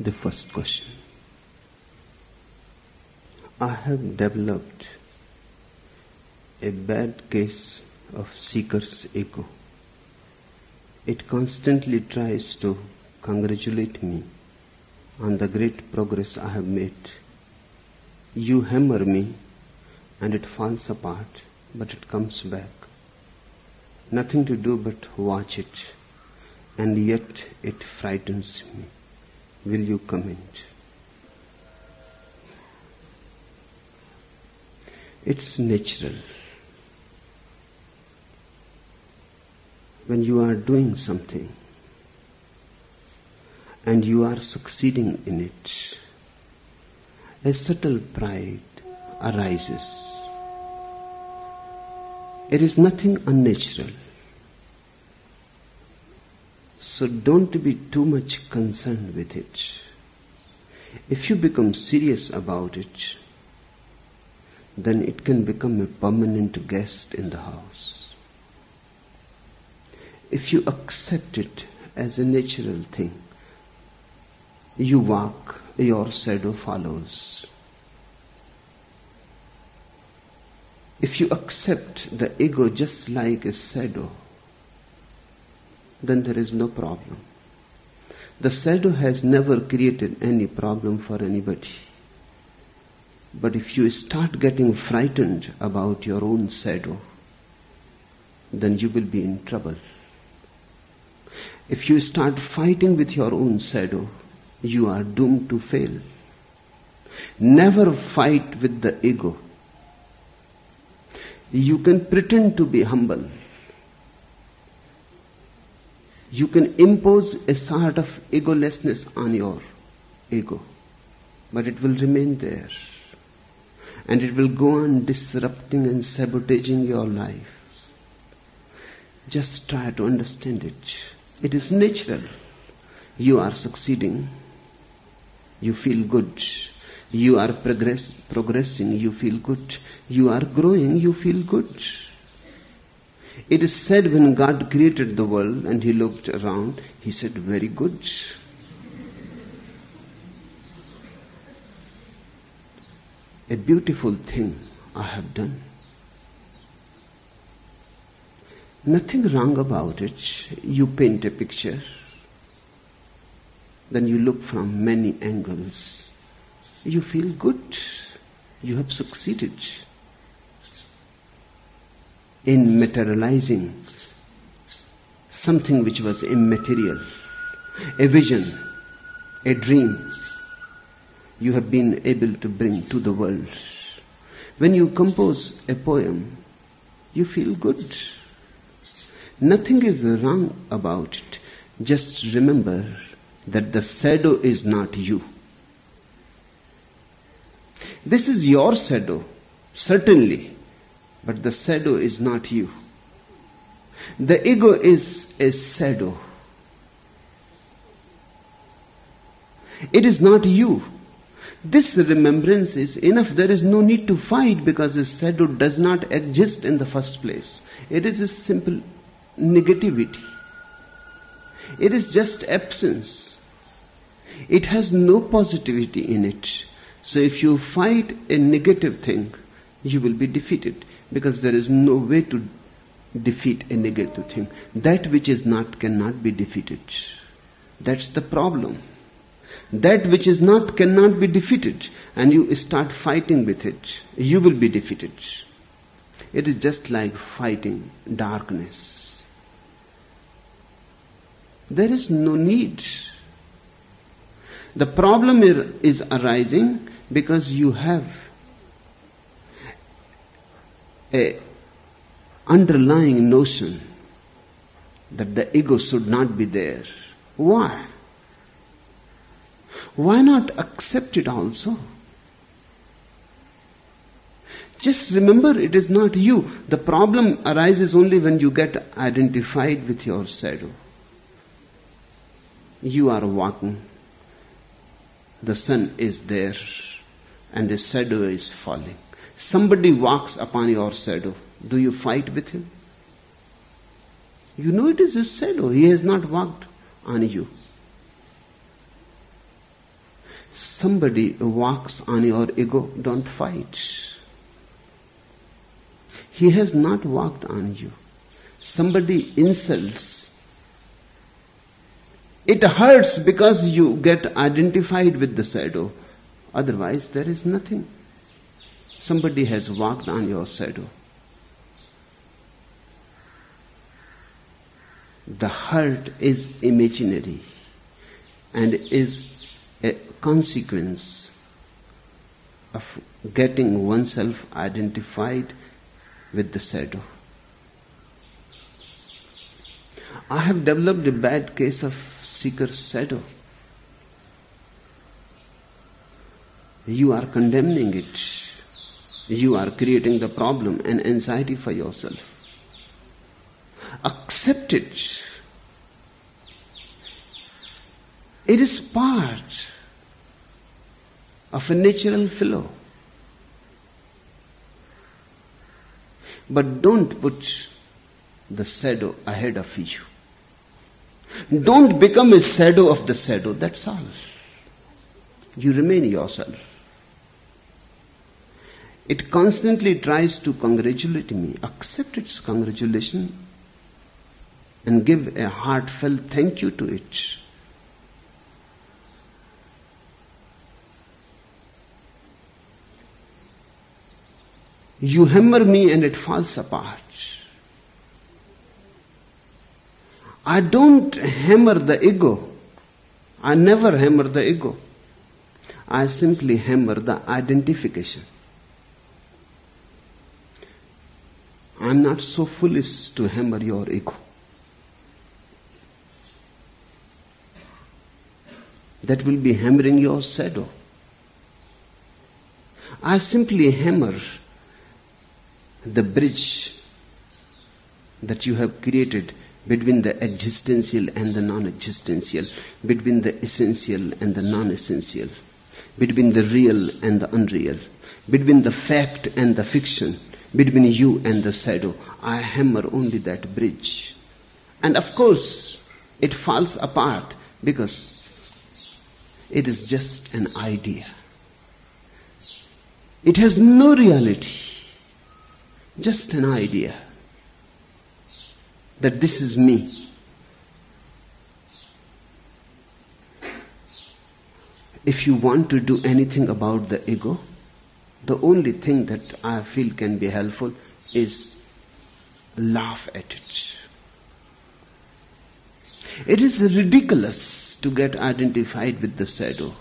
the first question. I have developed a bad case of seeker's ego. It constantly tries to congratulate me on the great progress I have made. You hammer me and it falls apart, but it comes back. Nothing to do but watch it, and yet it frightens me. Will you comment? It's natural. When you are doing something and you are succeeding in it, a subtle pride arises. It is nothing unnatural. So don't be too much concerned with it. If you become serious about it, then it can become a permanent guest in the house. If you accept it as a natural thing, you walk, your shadow follows. If you accept the ego just like a shadow, then there is no problem. The shadow has never created any problem for anybody. But if you start getting frightened about your own shadow, then you will be in trouble. If you start fighting with your own shadow, you are doomed to fail. Never fight with the ego. You can pretend to be humble. You can impose a sort of egolessness on your ego, but it will remain there. And it will go on disrupting and sabotaging your life. Just try to understand it. It is natural. You are succeeding. You feel good. You are progress, progressing. You feel good. You are growing. You feel good. It is said when God created the world and he looked around, he said, Very good. A beautiful thing I have done. Nothing wrong about it. You paint a picture, then you look from many angles. You feel good. You have succeeded in materializing something which was immaterial, a vision, a dream you have been able to bring to the world. When you compose a poem, you feel good. Nothing is wrong about it. Just remember that the shadow is not you. This is your shadow, certainly. But the shadow is not you. The ego is a shadow. It is not you. This remembrance is enough. There is no need to fight because the shadow does not exist in the first place. It is a simple negativity. It is just absence. It has no positivity in it. So if you fight a negative thing, you will be defeated because there is no way to defeat a negative thing. That which is not cannot be defeated. That's the problem. That which is not cannot be defeated, and you start fighting with it, you will be defeated. It is just like fighting darkness. There is no need. The problem is arising because you have a underlying notion that the ego should not be there. Why? Why not accept it also? Just remember it is not you. The problem arises only when you get identified with your shadow. You are walking. The sun is there and the shadow is falling. Somebody walks upon your shadow. Do you fight with him? You know it is his shadow. He has not walked on you. Somebody walks on your ego, don't fight. He has not walked on you. Somebody insults. It hurts because you get identified with the shadow. Otherwise, there is nothing. Somebody has walked on your shadow. The hurt is imaginary and is a consequence of getting oneself identified with the shadow. I have developed a bad case of seeker's shadow. You are condemning it. You are creating the problem and anxiety for yourself. Accept it. It is part of a natural flow. But don't put the shadow ahead of you. Don't become a shadow of the shadow, that's all. You remain yourself. It constantly tries to congratulate me. Accept its congratulation and give a heartfelt thank you to it. You hammer me and it falls apart. I don't hammer the ego. I never hammer the ego. I simply hammer the identification. I'm not so foolish to hammer your ego. That will be hammering your shadow. I simply hammer the bridge that you have created between the existential and the non-existential, between the essential and the non-essential, between the real and the unreal, between the fact and the fiction, between you and the shadow. I hammer only that bridge. And of course, it falls apart because it is just an idea. It has no reality. Just an idea that this is me. If you want to do anything about the ego, the only thing that I feel can be helpful is laugh at it. It is ridiculous to get identified with the shadow.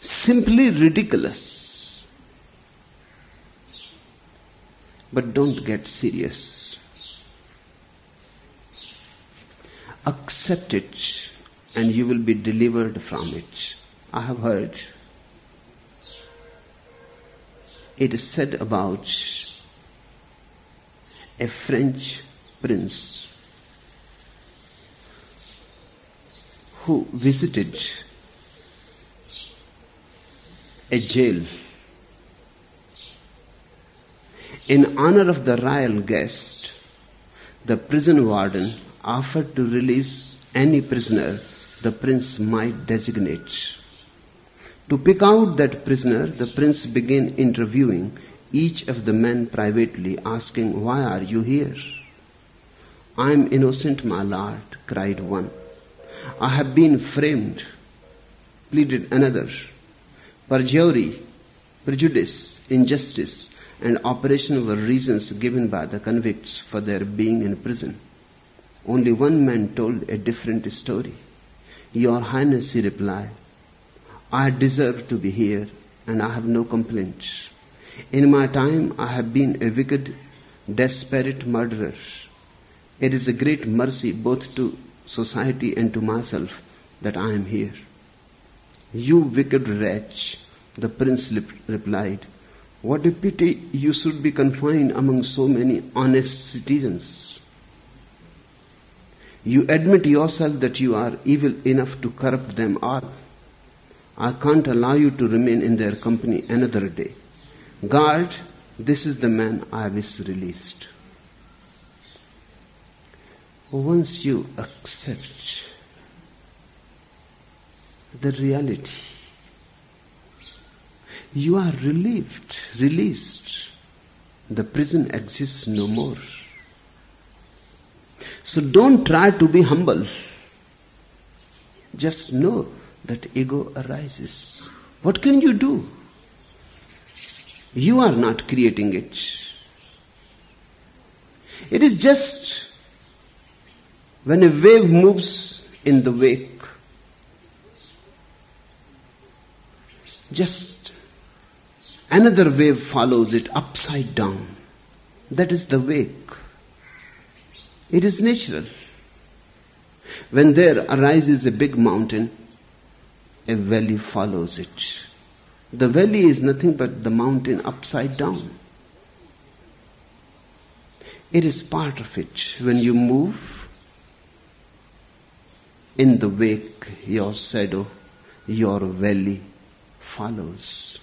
Simply ridiculous. But don't get serious. Accept it and you will be delivered from it. I have heard it is said about a French prince who visited a jail in honor of the royal guest, the prison warden offered to release any prisoner the prince might designate. To pick out that prisoner, the prince began interviewing each of the men privately, asking, Why are you here? I am innocent, my lord, cried one. I have been framed, pleaded another. Perjury, prejudice, injustice, and operation were reasons given by the convicts for their being in prison. Only one man told a different story. Your Highness, he replied, I deserve to be here and I have no complaints. In my time, I have been a wicked, desperate murderer. It is a great mercy both to society and to myself that I am here. You wicked wretch, the prince replied, what a pity you should be confined among so many honest citizens. You admit yourself that you are evil enough to corrupt them all. I can't allow you to remain in their company another day. Guard, this is the man I wish released. Once you accept the reality you are relieved, released. The prison exists no more. So don't try to be humble. Just know that ego arises. What can you do? You are not creating it. It is just when a wave moves in the wake, just another wave follows it upside down. That is the wake. It is natural. When there arises a big mountain, a valley follows it. The valley is nothing but the mountain upside down. It is part of it. When you move, in the wake, your shadow, your valley follows.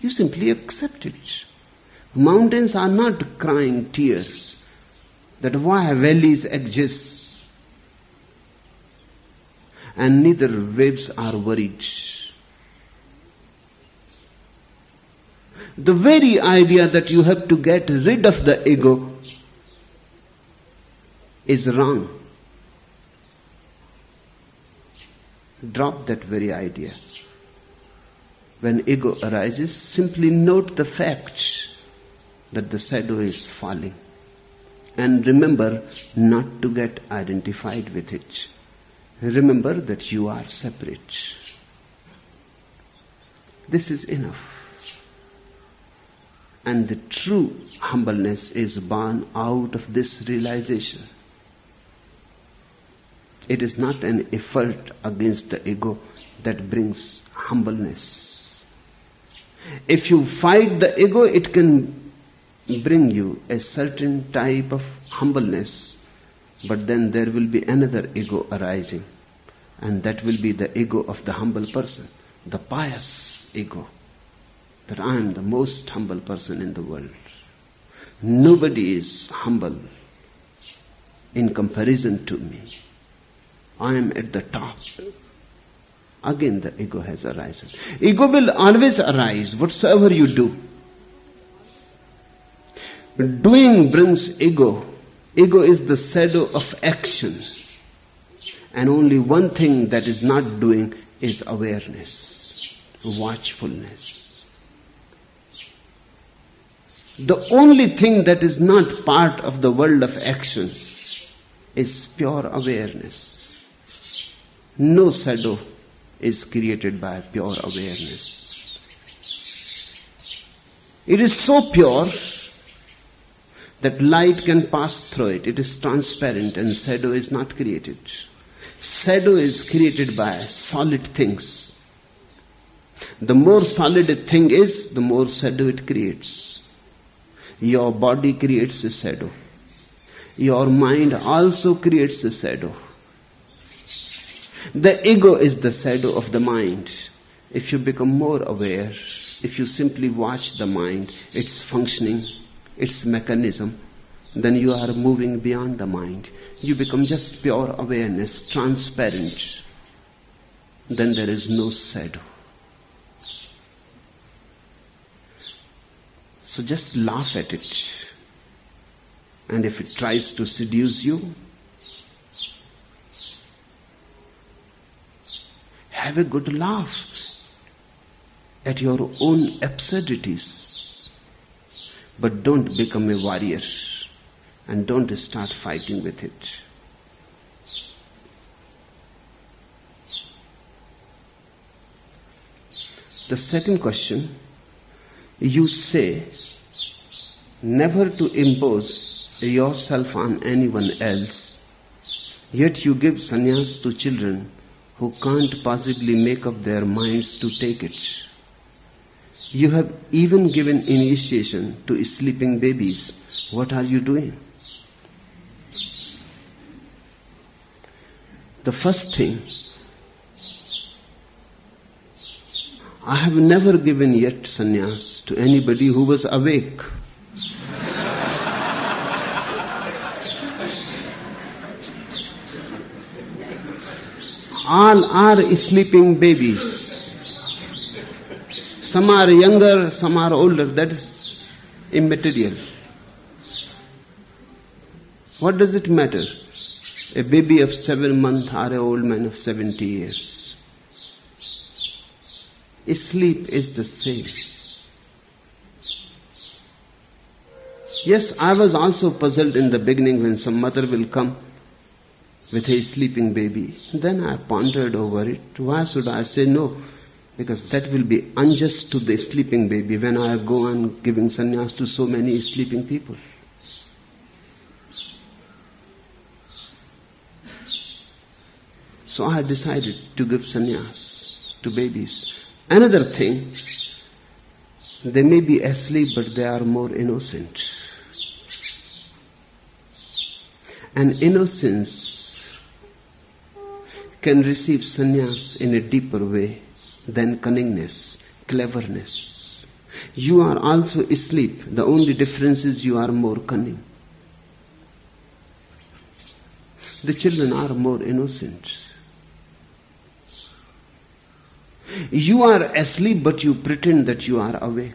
You simply accept it. Mountains are not crying tears that why valleys exist and neither waves are worried. The very idea that you have to get rid of the ego is wrong. Drop that very idea. When ego arises, simply note the fact that the shadow is falling. And remember not to get identified with it. Remember that you are separate. This is enough. And the true humbleness is born out of this realization. It is not an effort against the ego that brings humbleness. If you fight the ego, it can bring you a certain type of humbleness but then there will be another ego arising. And that will be the ego of the humble person, the pious ego. That I am the most humble person in the world. Nobody is humble in comparison to me. I am at the top. Again, the ego has arisen. Ego will always arise, whatsoever you do. Doing brings ego Ego is the shadow of action. And only one thing that is not doing is awareness, watchfulness. The only thing that is not part of the world of action is pure awareness. No shadow is created by pure awareness. It is so pure that light can pass through it. It is transparent and shadow is not created. Shadow is created by solid things. The more solid a thing is, the more shadow it creates. Your body creates a shadow. Your mind also creates a shadow. The ego is the shadow of the mind. If you become more aware, if you simply watch the mind, its functioning, its mechanism, then you are moving beyond the mind. You become just pure awareness, transparent. Then there is no shadow. So just laugh at it. And if it tries to seduce you, have a good laugh at your own absurdities. But don't become a warrior and don't start fighting with it. The second question, you say never to impose yourself on anyone else, yet you give sannyas to children who can't possibly make up their minds to take it. You have even given initiation to sleeping babies. What are you doing? The first thing, I have never given yet sannyas to anybody who was awake. All are sleeping babies. Some are younger, some are older. That is immaterial. What does it matter? A baby of seven months or an old man of 70 years. Sleep is the same. Yes, I was also puzzled in the beginning when some mother will come with a sleeping baby. Then I pondered over it. Why should I say no? Because that will be unjust to the sleeping baby when I go on giving sannyas to so many sleeping people. So I decided to give sannyas to babies. Another thing, they may be asleep but they are more innocent. And innocence can receive sannyas in a deeper way than cunningness, cleverness. You are also asleep. The only difference is you are more cunning. The children are more innocent. You are asleep, but you pretend that you are awake.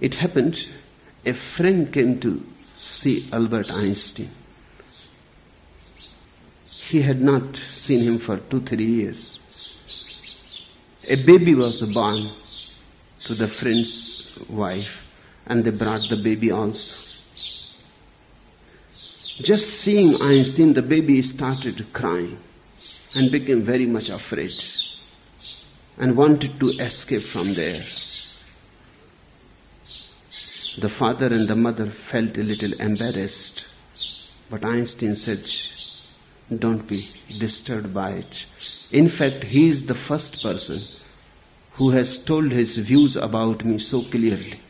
It happened, a friend came to see Albert Einstein. He had not seen him for two, three years. A baby was born to the friend's wife, and they brought the baby also. Just seeing Einstein, the baby started crying and became very much afraid and wanted to escape from there. The father and the mother felt a little embarrassed, but Einstein said, Don't be disturbed by it. In fact, he is the first person who has told his views about me so clearly.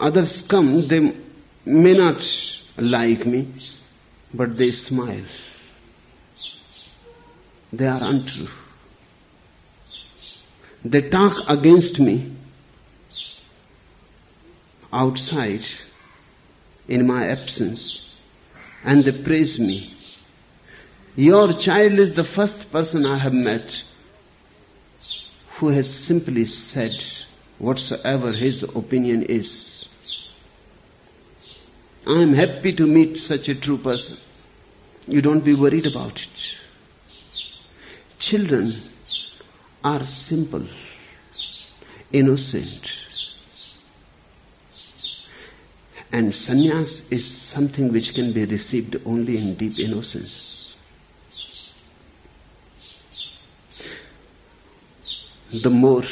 Others come, they may not like me, but they smile. They are untrue. They talk against me outside in my absence and they praise me. Your child is the first person I have met who has simply said whatsoever his opinion is. I am happy to meet such a true person. You don't be worried about it. Children are simple, innocent. And sannyas is something which can be received only in deep innocence. The more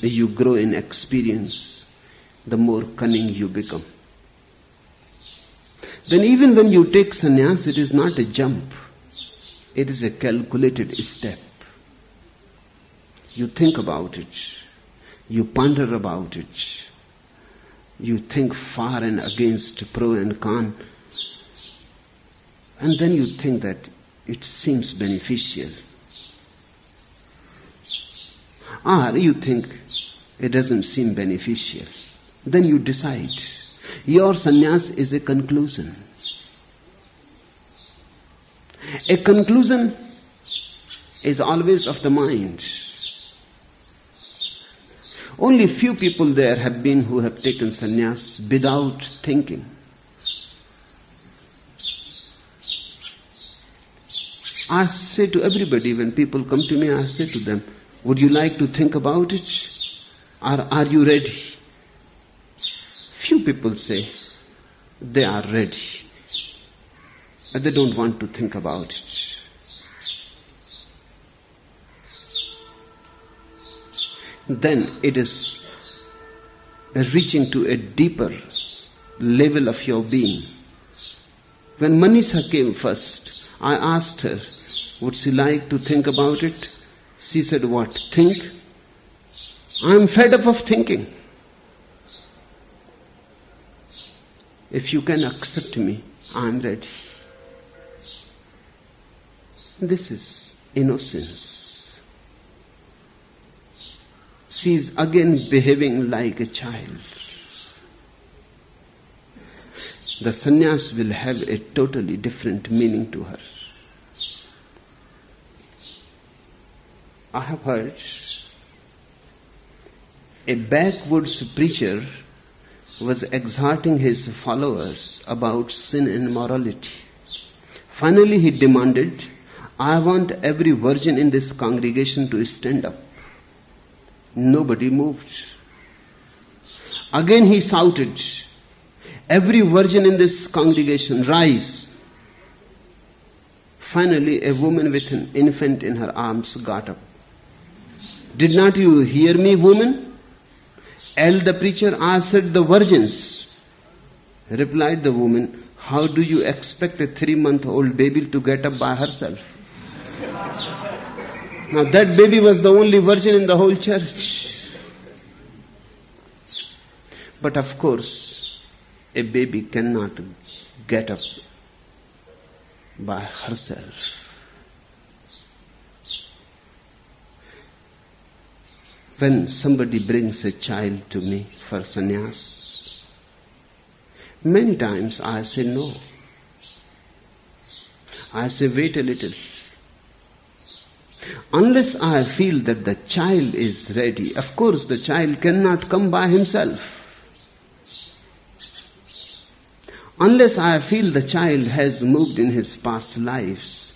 you grow in experience, the more cunning you become. Then even when you take sannyas, it is not a jump. It is a calculated step. You think about it. You ponder about it. You think far and against, pro and con. And then you think that it seems beneficial. Or you think it doesn't seem beneficial. Then you decide. Your sannyas is a conclusion. A conclusion is always of the mind. Only few people there have been who have taken sannyas without thinking. I say to everybody when people come to me, I say to them, would you like to think about it? Or are you ready? Few people say they are ready, but they don't want to think about it. Then it is reaching to a deeper level of your being. When Manisha came first, I asked her, would she like to think about it? She said, what? Think? I'm fed up of thinking. If you can accept me, I'm ready. This is innocence. She is again behaving like a child. the sannyas will have a totally different meaning to her. I have heard a backwoods preacher was exhorting his followers about sin and morality. Finally, he demanded, I want every virgin in this congregation to stand up. Nobody moved. Again he shouted, Every virgin in this congregation, rise. Finally, a woman with an infant in her arms got up. Did not you hear me, woman? El the preacher asked the virgins. Replied the woman, How do you expect a three month old baby to get up by herself? Now that baby was the only virgin in the whole church. But of course, a baby cannot get up by herself. When somebody brings a child to me for sannyas, many times I say no. I say wait a little. Unless I feel that the child is ready, of course the child cannot come by himself. Unless I feel the child has moved in his past lives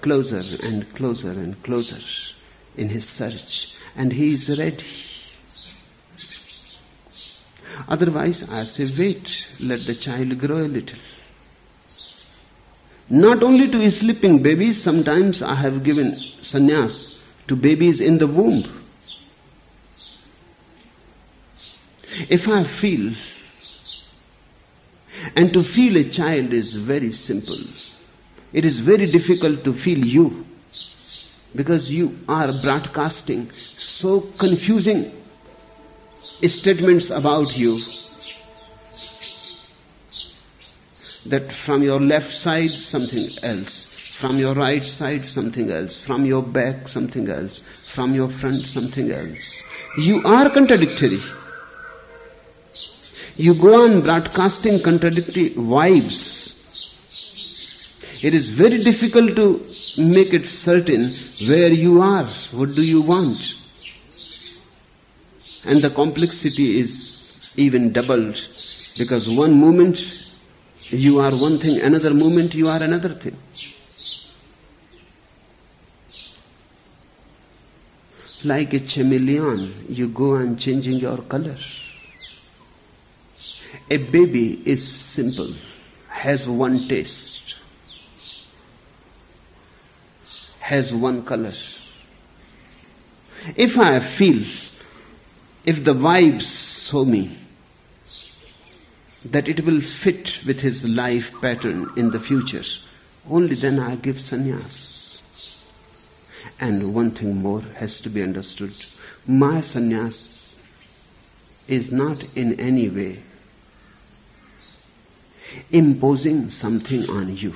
closer and closer and closer in his search, and he is ready. Otherwise, I say, wait, let the child grow a little. Not only to sleeping babies, sometimes I have given sannyas to babies in the womb. If I feel, and to feel a child is very simple. It is very difficult to feel you because you are broadcasting so confusing statements about you that from your left side something else, from your right side something else, from your back something else, from your front something else. You are contradictory. You go on broadcasting contradictory vibes. It is very difficult to make it certain where you are, what do you want. And the complexity is even doubled because one moment you are one thing, another moment you are another thing. Like a chameleon, you go on changing your color. A baby is simple, has one taste, has one color. If I feel, if the vibes show me that it will fit with his life pattern in the future, only then I give sannyas. And one thing more has to be understood. My sannyas is not in any way imposing something on you.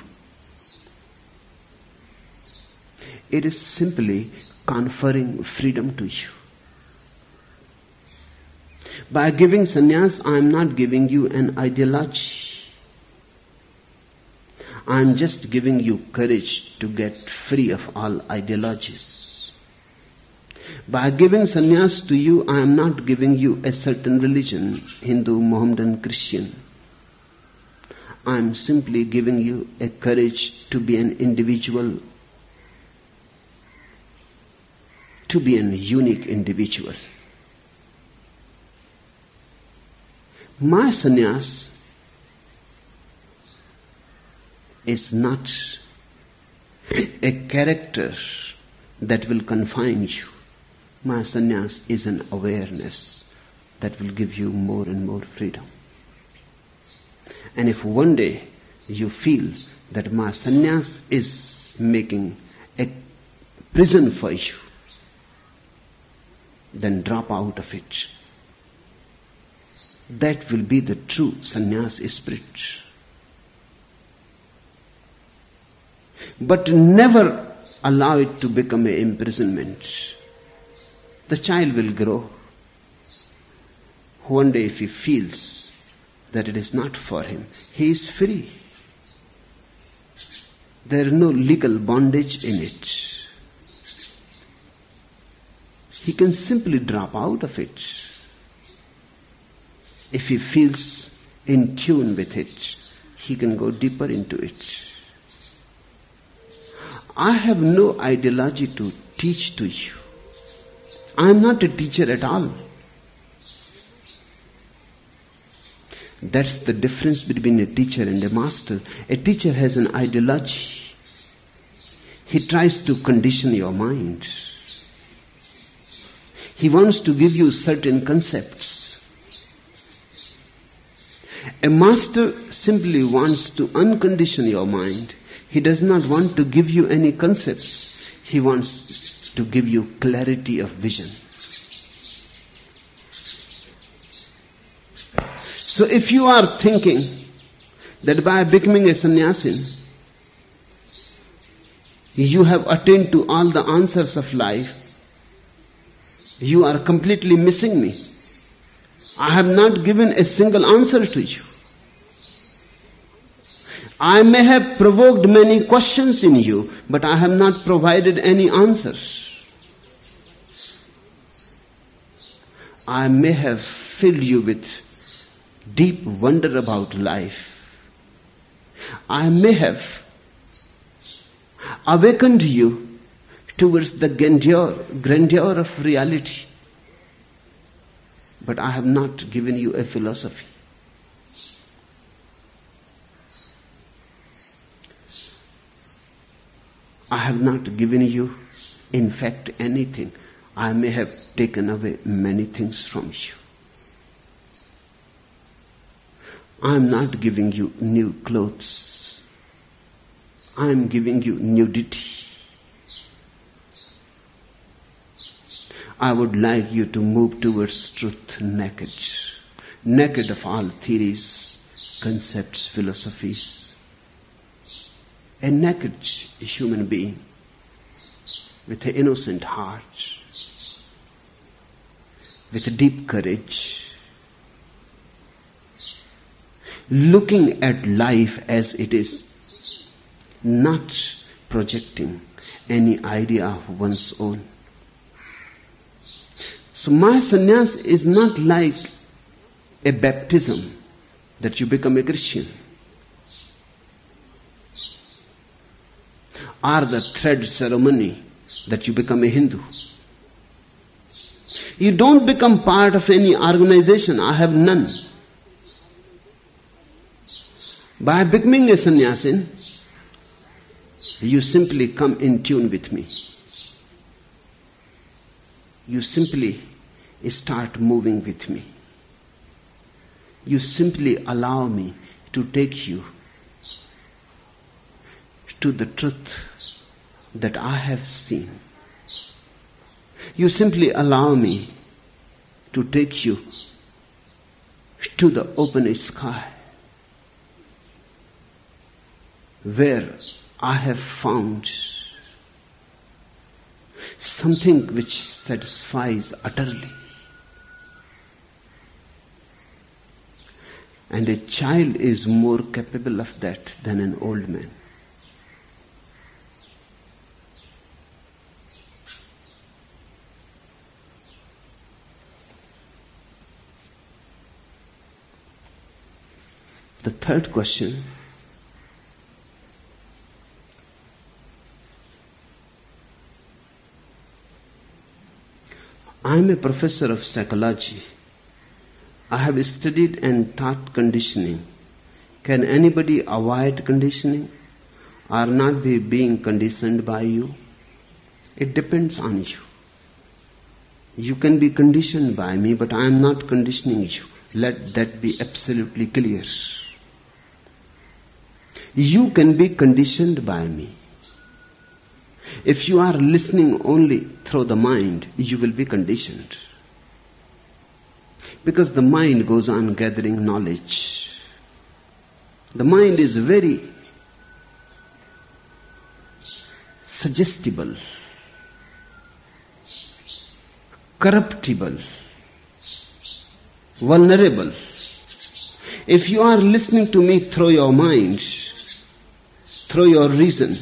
It is simply conferring freedom to you. By giving sannyas, I am not giving you an ideology. I am just giving you courage to get free of all ideologies. By giving sannyas to you, I am not giving you a certain religion, Hindu, Mohammedan, Christian. I am simply giving you a courage to be an individual, to be an unique individual. My sannyas is not a character that will confine you. My sannyas is an awareness that will give you more and more freedom. And if one day you feel that my sannyas is making a prison for you, then drop out of it. That will be the true sannyas spirit. But never allow it to become an imprisonment. The child will grow. One day if he feels that it is not for him. He is free. There is no legal bondage in it. He can simply drop out of it if he feels in tune with it. He can go deeper into it. I have no ideology to teach to you. I am not a teacher at all. That's the difference between a teacher and a master. A teacher has an ideology. He tries to condition your mind. He wants to give you certain concepts. A master simply wants to uncondition your mind. He does not want to give you any concepts. He wants to give you clarity of vision. So if you are thinking that by becoming a sannyasin, you have attained to all the answers of life, you are completely missing me. I have not given a single answer to you. I may have provoked many questions in you, but I have not provided any answers. I may have filled you with deep wonder about life. I may have awakened you towards the grandeur, grandeur of reality. But I have not given you a philosophy. I have not given you, in fact, anything. I may have taken away many things from you. I am not giving you new clothes. I am giving you nudity. I would like you to move towards truth naked, naked of all theories, concepts, philosophies. A naked human being with an innocent heart, with a deep courage, looking at life as it is, not projecting any idea of one's own. So my sannyas is not like a baptism that you become a Christian. Or the thread ceremony that you become a Hindu. You don't become part of any organization. I have none. By becoming a sannyasin, you simply come in tune with me. You simply start moving with me. You simply allow me to take you to the truth that I have seen. You simply allow me to take you to the open sky where I have found something which satisfies utterly. And a child is more capable of that than an old man. The third question I am a professor of psychology. I have studied and taught conditioning. Can anybody avoid conditioning or not be being conditioned by you? It depends on you. You can be conditioned by me, but I am not conditioning you. Let that be absolutely clear. You can be conditioned by me. If you are listening only through the mind, you will be conditioned. Because the mind goes on gathering knowledge. The mind is very suggestible, corruptible, vulnerable. If you are listening to me through your mind, through your reason,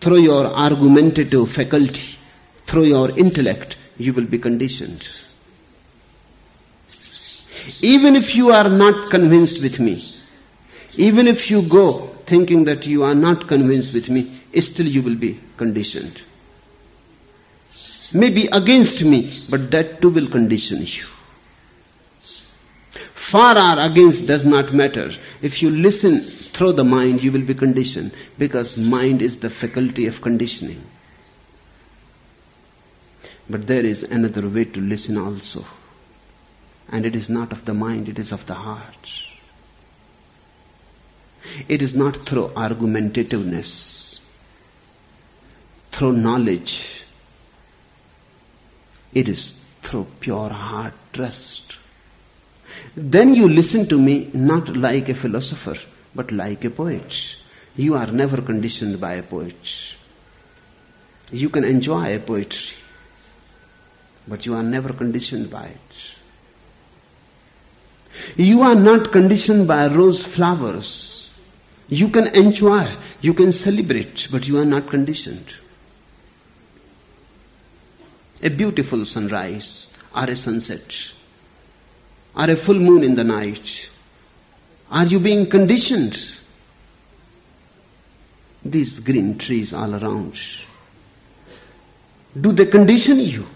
through your argumentative faculty, through your intellect, you will be conditioned. Even if you are not convinced with me, even if you go thinking that you are not convinced with me, still you will be conditioned. Maybe against me, but that too will condition you. Far or against does not matter. If you listen through the mind, you will be conditioned because mind is the faculty of conditioning. But there is another way to listen also. And it is not of the mind, it is of the heart. It is not through argumentativeness, through knowledge. It is through pure heart trust. Then you listen to me not like a philosopher, but like a poet. You are never conditioned by a poet. You can enjoy a poetry, but you are never conditioned by it. You are not conditioned by rose flowers. You can enjoy, you can celebrate, but you are not conditioned. A beautiful sunrise or a sunset or a full moon in the night? Are you being conditioned? These green trees all around. Do they condition you?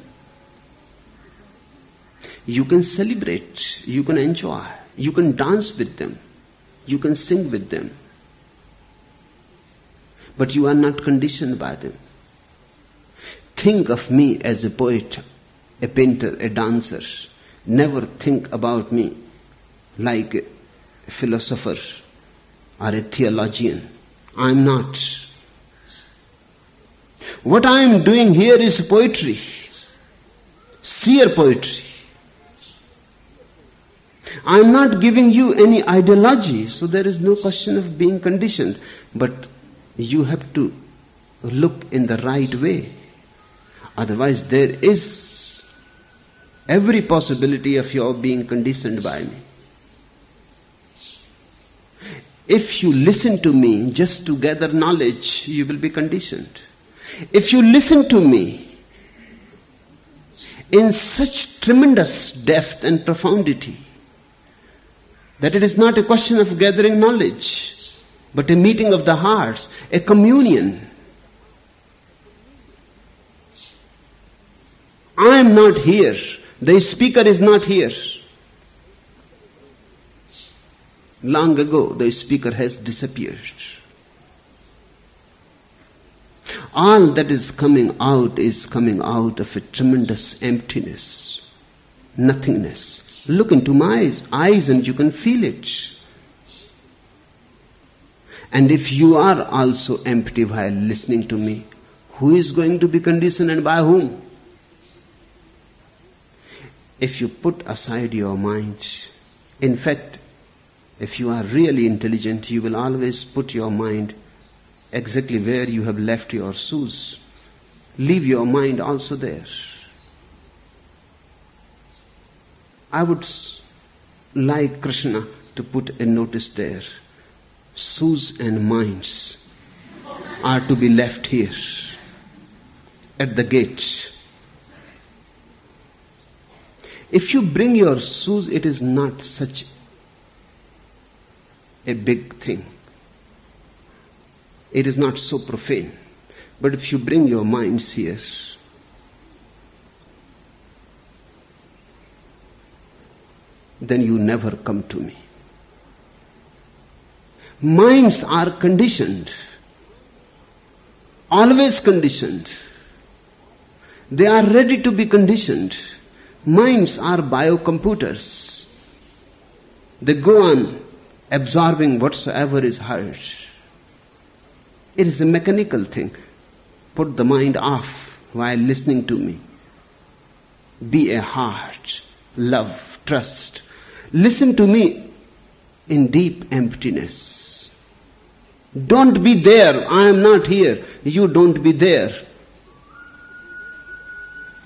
You can celebrate, you can enjoy, you can dance with them, you can sing with them. But you are not conditioned by them. Think of me as a poet, a painter, a dancer never think about me like a philosopher or a theologian. I am not. What I am doing here is poetry, sheer poetry. I am not giving you any ideology, so there is no question of being conditioned. But you have to look in the right way. Otherwise, there is every possibility of your being conditioned by me. If you listen to me just to gather knowledge, you will be conditioned. If you listen to me in such tremendous depth and profundity that it is not a question of gathering knowledge, but a meeting of the hearts, a communion. I am not here the speaker is not here. Long ago, the speaker has disappeared. All that is coming out is coming out of a tremendous emptiness, nothingness. Look into my eyes and you can feel it. And if you are also empty while listening to me, who is going to be conditioned and by whom? if you put aside your mind, in fact, if you are really intelligent, you will always put your mind exactly where you have left your shoes. Leave your mind also there. I would like Krishna to put a notice there. Shoes and minds are to be left here at the gate. If you bring your shoes, it is not such a big thing. It is not so profane. But if you bring your minds here, then you never come to me. Minds are conditioned, always conditioned. They are ready to be conditioned. Minds are biocomputers. They go on absorbing whatsoever is heard. It is a mechanical thing. Put the mind off while listening to me. Be a heart, love, trust. Listen to me in deep emptiness. Don't be there. I am not here. You don't be there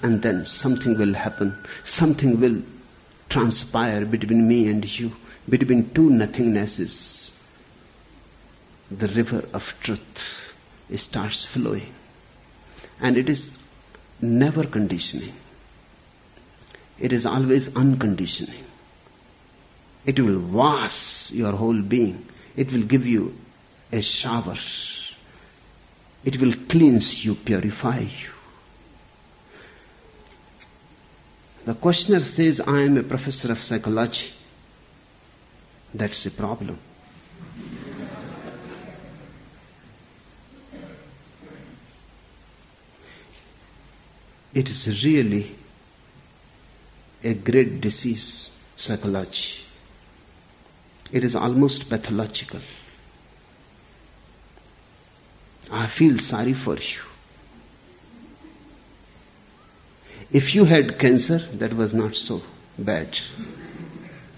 and then something will happen. Something will transpire between me and you. between two nothingnesses, the river of truth starts flowing. And it is never conditioning. It is always unconditioning. It will wash your whole being. It will give you a shower. It will cleanse you, purify you. The questioner says, I am a professor of psychology. That's a problem. It is really a great disease, psychology. It is almost pathological. I feel sorry for you. If you had cancer, that was not so bad.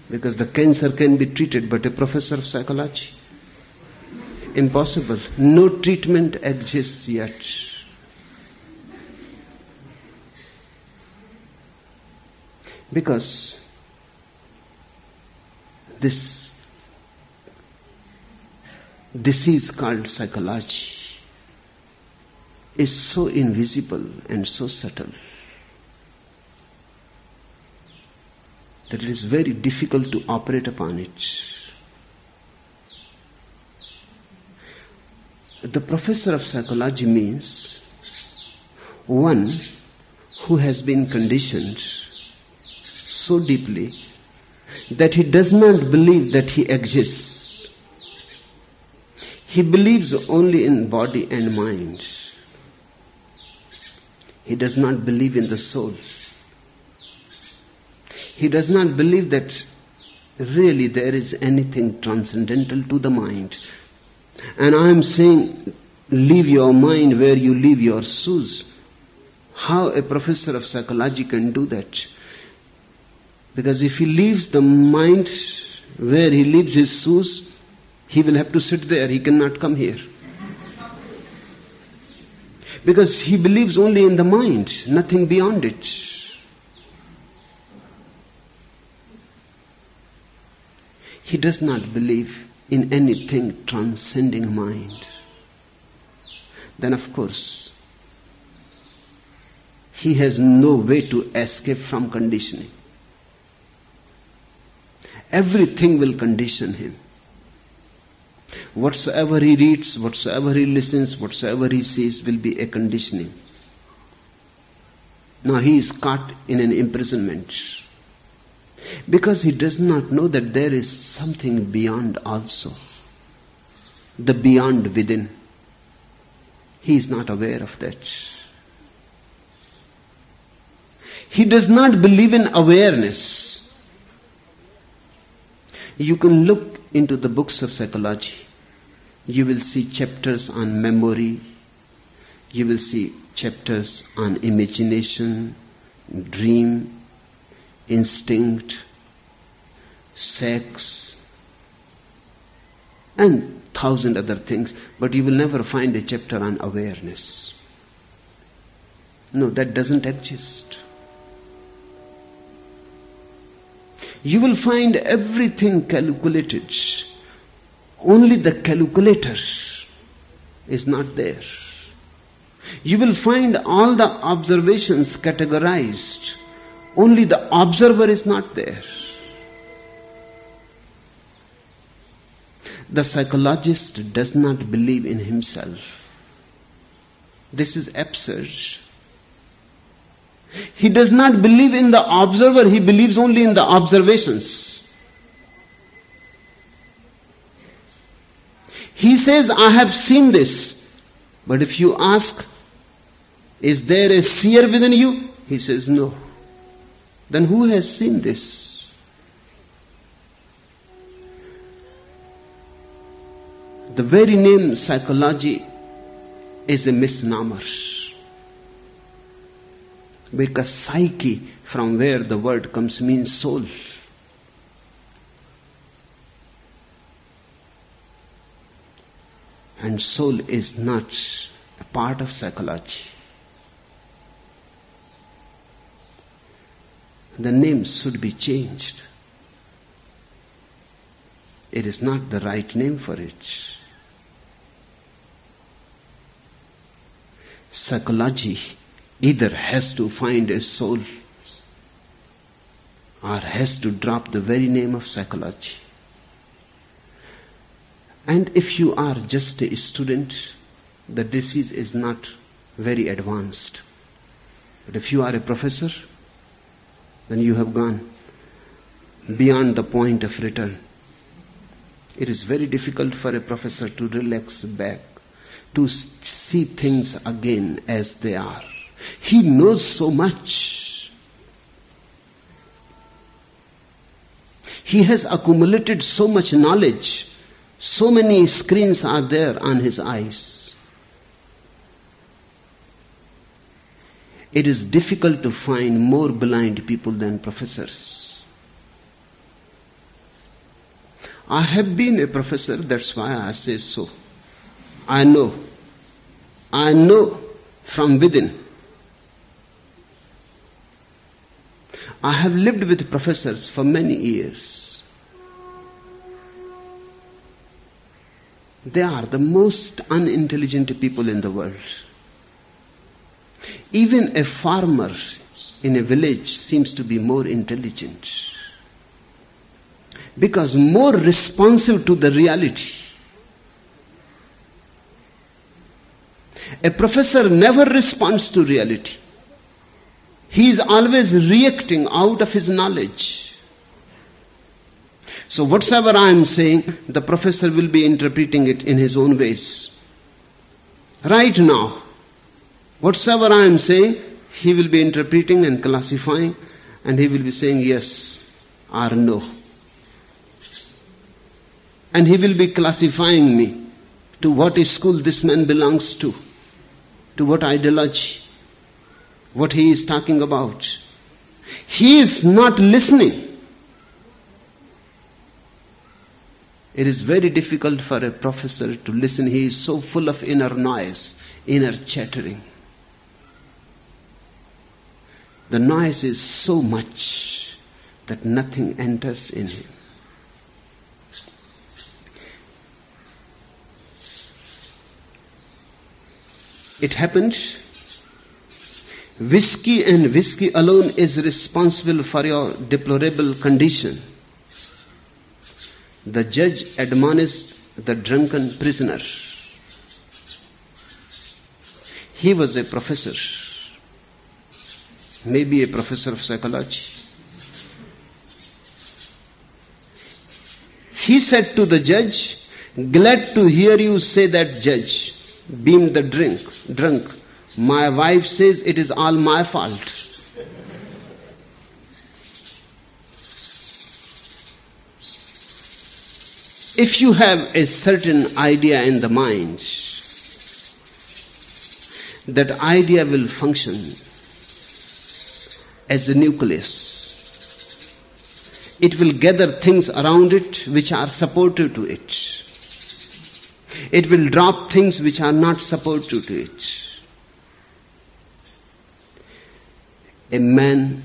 Because the cancer can be treated, but a professor of psychology, impossible. No treatment exists yet. Because this disease called psychology is so invisible and so subtle that it is very difficult to operate upon it. The professor of psychology means one who has been conditioned so deeply that he does not believe that he exists. He believes only in body and mind. He does not believe in the soul. He does not believe that really there is anything transcendental to the mind. And I am saying, leave your mind where you leave your shoes. How a professor of psychology can do that? Because if he leaves the mind where he leaves his shoes, he will have to sit there. He cannot come here. Because he believes only in the mind, nothing beyond it. He does not believe in anything transcending mind. Then, of course, he has no way to escape from conditioning. Everything will condition him. Whatsoever he reads, whatsoever he listens, whatsoever he sees will be a conditioning. Now he is caught in an imprisonment because he does not know that there is something beyond also. The beyond within. He is not aware of that. He does not believe in awareness. You can look into the books of psychology. You will see chapters on memory. You will see chapters on imagination, dream, instinct, sex, and thousand other things, but you will never find a chapter on awareness. No, that doesn't exist. You will find everything calculated. Only the calculator is not there. You will find all the observations categorized only the observer is not there. The psychologist does not believe in himself. This is absurd. He does not believe in the observer, he believes only in the observations. He says, I have seen this. But if you ask, is there a seer within you? He says, no. Then who has seen this? The very name psychology is a misnomer. Because psyche, from where the word comes, means soul. And soul is not a part of psychology. the name should be changed. it is not the right name for it. Psychology either has to find a soul or has to drop the very name of psychology. And if you are just a student, the disease is not very advanced. But if you are a professor, then you have gone beyond the point of return. It is very difficult for a professor to relax back, to see things again as they are. He knows so much. He has accumulated so much knowledge. So many screens are there on his eyes. It is difficult to find more blind people than professors. I have been a professor, that's why I say so. I know. I know from within. I have lived with professors for many years. They are the most unintelligent people in the world. Even a farmer in a village seems to be more intelligent because more responsive to the reality. A professor never responds to reality. He is always reacting out of his knowledge. So, whatsoever I am saying, the professor will be interpreting it in his own ways. Right now, Whatsoever I am saying, he will be interpreting and classifying, and he will be saying yes or no. And he will be classifying me to what school this man belongs to, to what ideology, what he is talking about. He is not listening. It is very difficult for a professor to listen. He is so full of inner noise, inner chattering. The noise is so much that nothing enters in him. It happened. Whiskey and whiskey alone is responsible for your deplorable condition. The judge admonished the drunken prisoner. He was a professor maybe a professor of psychology. He said to the judge, Glad to hear you say that, judge. Beamed the drink, drunk. My wife says it is all my fault. If you have a certain idea in the mind, that idea will function as a nucleus. It will gather things around it which are supportive to it. It will drop things which are not supportive to it. A man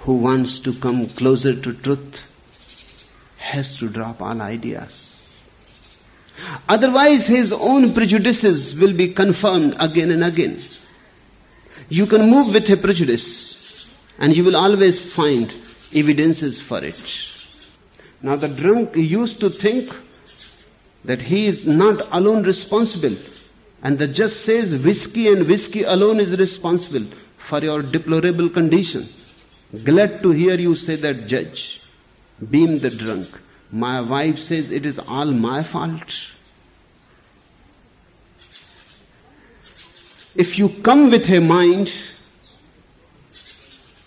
who wants to come closer to truth has to drop all ideas. Otherwise, his own prejudices will be confirmed again and again. You can move with a prejudice and you will always find evidences for it. Now the drunk used to think that he is not alone responsible and the judge says whiskey and whiskey alone is responsible for your deplorable condition. Glad to hear you say that judge. Beam the drunk. My wife says it is all my fault. If you come with a mind,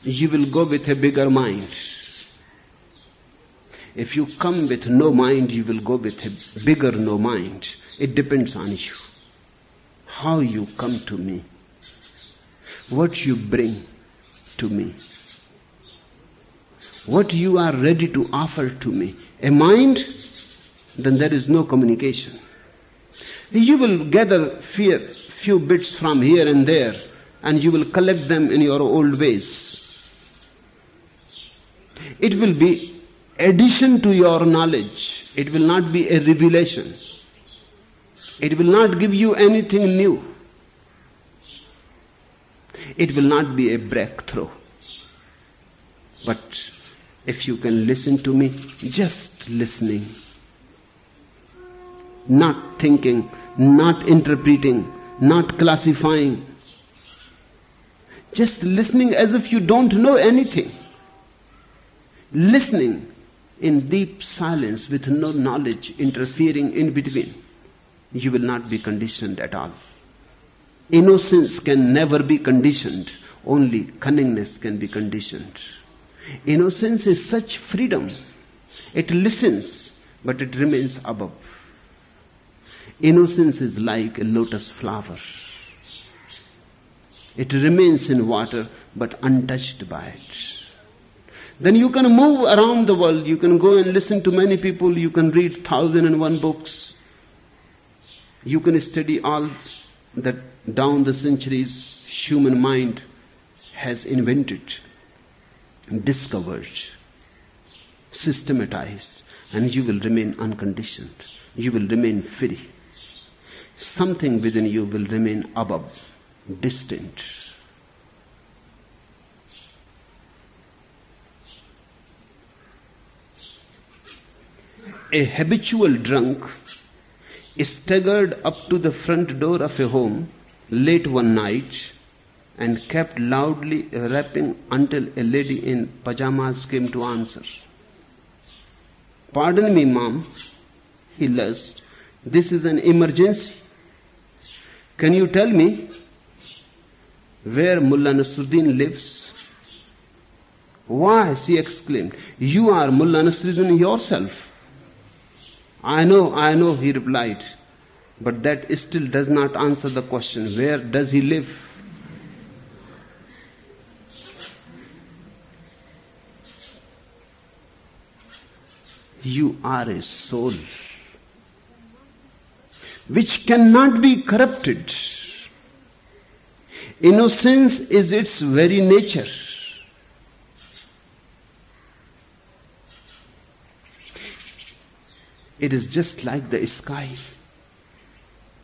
you will go with a bigger mind. If you come with no mind, you will go with a bigger no mind. It depends on you. How you come to me. What you bring to me. What you are ready to offer to me. A mind, then there is no communication. You will gather fear, few bits from here and there, and you will collect them in your old ways. It will be addition to your knowledge. It will not be a revelation. It will not give you anything new. It will not be a breakthrough. But if you can listen to me, just listening, not thinking, not interpreting, not classifying, just listening as if you don't know anything. Listening in deep silence with no knowledge interfering in between. You will not be conditioned at all. Innocence can never be conditioned. Only cunningness can be conditioned. Innocence is such freedom. It listens, but it remains above. Innocence is like a lotus flower. It remains in water but untouched by it. Then you can move around the world. You can go and listen to many people. You can read thousand and one books. You can study all that down the centuries human mind has invented, discovered, systematized, and you will remain unconditioned. You will remain free. Something within you will remain above distant. A habitual drunk staggered up to the front door of a home late one night and kept loudly rapping until a lady in pajamas came to answer. Pardon me, ma'am, he lisped. This is an emergency. Can you tell me where Mullah Nasruddin lives. Why? she exclaimed. You are Mullah Nasruddin yourself. I know, I know, he replied. But that still does not answer the question. Where does he live? You are a soul which cannot be corrupted. Innocence is its very nature. It is just like the sky.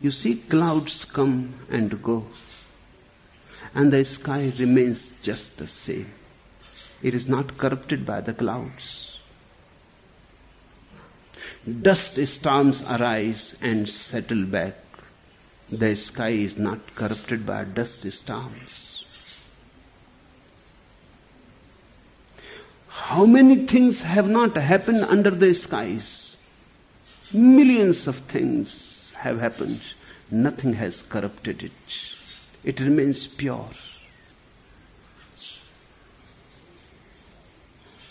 You see clouds come and go, and the sky remains just the same. It is not corrupted by the clouds. Dust storms arise and settle back. The sky is not corrupted by dust storms. How many things have not happened under the skies? Millions of things have happened. Nothing has corrupted it. It remains pure.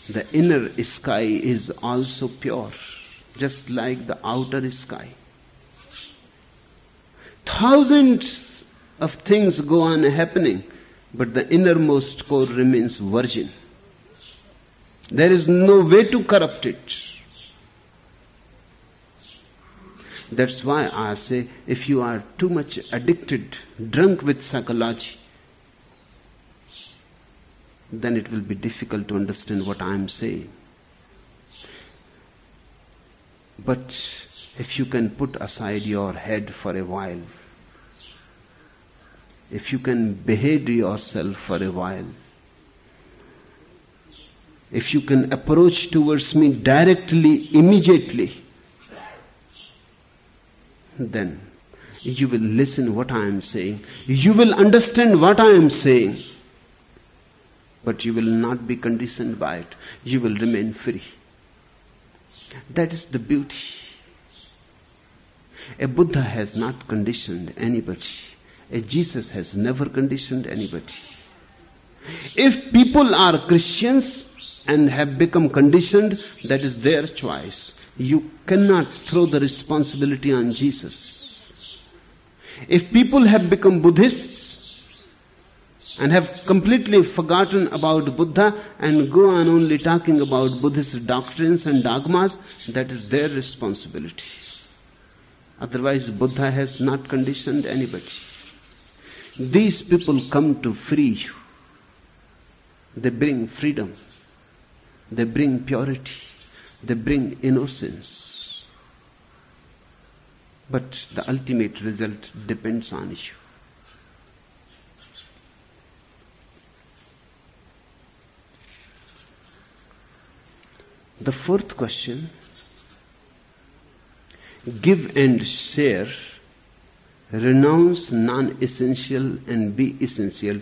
The inner sky is also pure, just like the outer sky. Thousands of things go on happening, but the innermost core remains virgin. There is no way to corrupt it. That's why I say if you are too much addicted, drunk with psychology, then it will be difficult to understand what I am saying. But if you can put aside your head for a while, if you can behave yourself for a while, if you can approach towards me directly, immediately, then you will listen what I am saying. You will understand what I am saying. But you will not be conditioned by it. You will remain free. That is the beauty. A Buddha has not conditioned anybody. A Jesus has never conditioned anybody. If people are Christians and have become conditioned, that is their choice. You cannot throw the responsibility on Jesus. If people have become Buddhists and have completely forgotten about Buddha and go on only talking about Buddhist doctrines and dogmas, that is their responsibility. Otherwise, Buddha has not conditioned anybody. These people come to free you. They bring freedom. They bring purity. they bring innocence. But the ultimate result depends on you. The fourth question give and share, renounce non essential and be essential.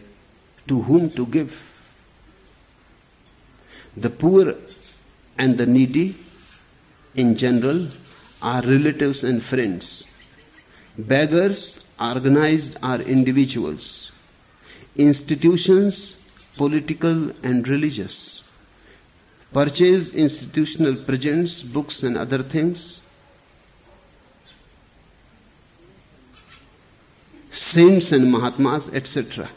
To whom to give? The poor and the needy in general are relatives and friends. Beggars, organized, are individuals. Institutions, political and religious. Purchase institutional presents, books and other things. Saints and Mahatmas, etc.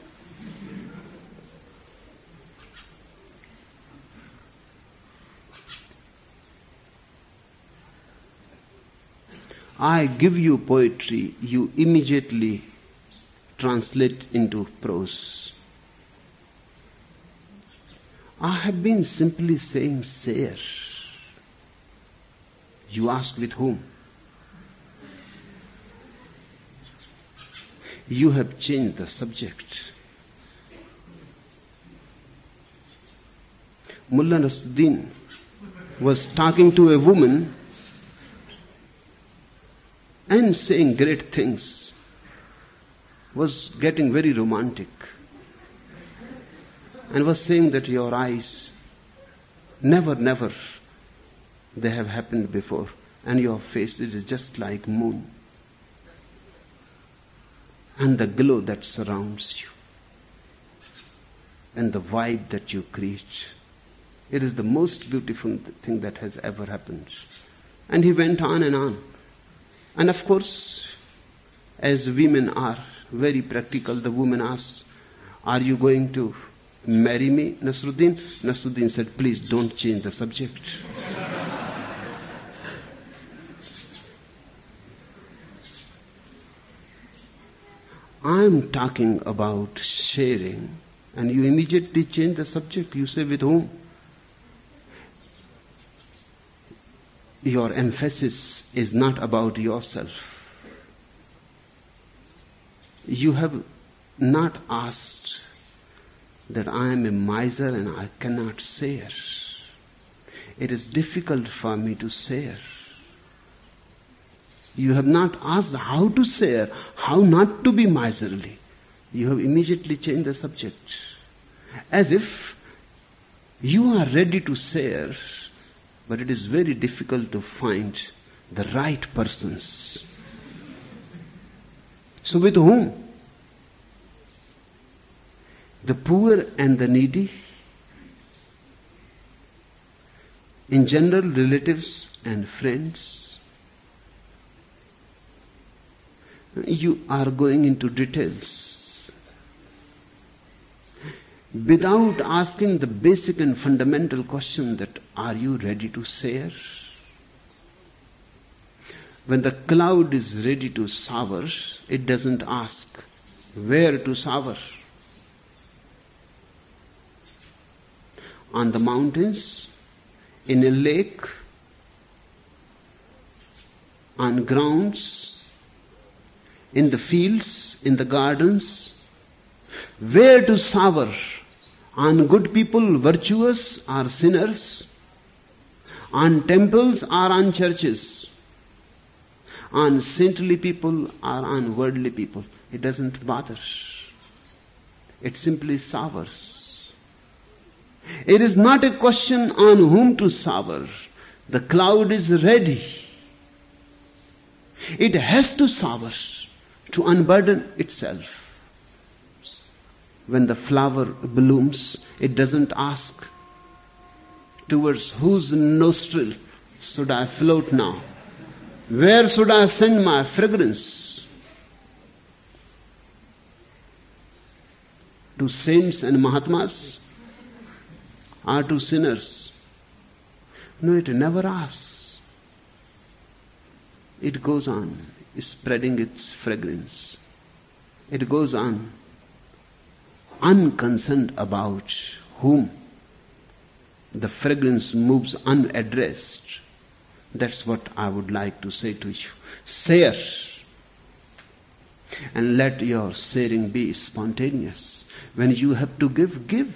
I give you poetry, you immediately translate into prose. I have been simply saying sayer. You ask with whom? You have changed the subject. Mullah Nasruddin was talking to a woman and saying great things, was getting very romantic, and was saying that your eyes, never, never, they have happened before, and your face, it is just like moon, and the glow that surrounds you, and the vibe that you create. It is the most beautiful thing that has ever happened. And he went on and on. And of course, as women are very practical, the woman asks, Are you going to marry me, Nasruddin? Nasruddin said, Please don't change the subject. I'm talking about sharing, and you immediately change the subject. You say, With whom? your emphasis is not about yourself. You have not asked that I am a miser and I cannot share. It is difficult for me to share. You have not asked how to share, how not to be miserly. You have immediately changed the subject. As if you are ready to share but it is very difficult to find the right persons. So with whom? The poor and the needy, in general relatives and friends. You are going into details without asking the basic and fundamental question that are you ready to share? When the cloud is ready to shower, it doesn't ask where to shower. On the mountains, in a lake, on grounds, in the fields, in the gardens, where to shower on good people, virtuous or sinners. On temples or on churches. On saintly people or on worldly people. It doesn't bother. It simply sours. It is not a question on whom to sour. The cloud is ready. It has to sour to unburden itself when the flower blooms, it doesn't ask towards whose nostril should I float now? Where should I send my fragrance? To saints and Mahatmas? Or to sinners? No, it never asks. It goes on spreading its fragrance. It goes on unconcerned about whom. the fragrance moves unaddressed. That's what I would like to say to you. Share. And let your sharing be spontaneous. When you have to give, give.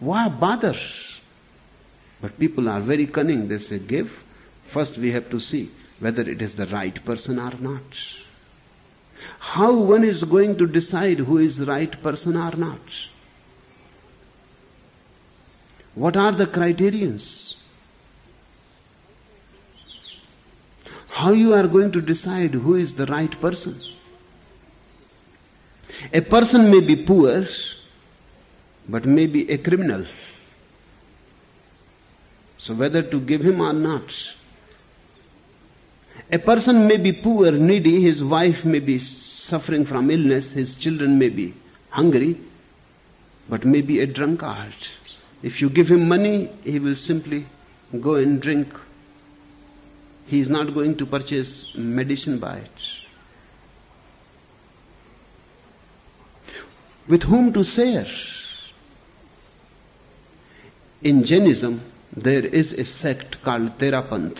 Why bother? But people are very cunning. They say, give. First we have to see whether it is the right person or not. How one is going to decide who is right person or not? What are the criterions? How you are going to decide who is the right person? A person may be poor, but may be a criminal. So whether to give him or not. A person may be poor, needy, his wife may be suffering from illness, his children may be hungry, but may be a drunkard. If you give him money, he will simply go and drink. He is not going to purchase medicine by it. With whom to share? In Jainism, there is a sect called Terapanth.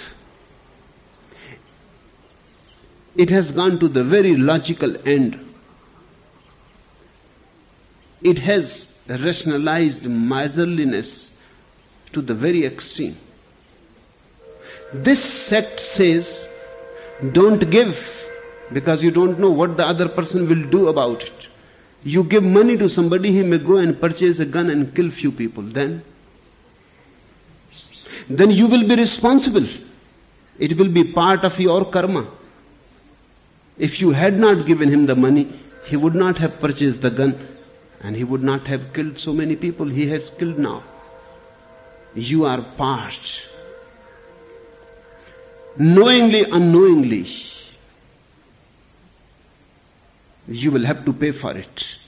It has gone to the very logical end. It has rationalized miserliness to the very extreme. This sect says, don't give because you don't know what the other person will do about it. You give money to somebody, he may go and purchase a gun and kill few people. Then, then you will be responsible. It will be part of your karma. If you had not given him the money, he would not have purchased the gun and he would not have killed so many people he has killed now. You are part. Knowingly, unknowingly, you will have to pay for it.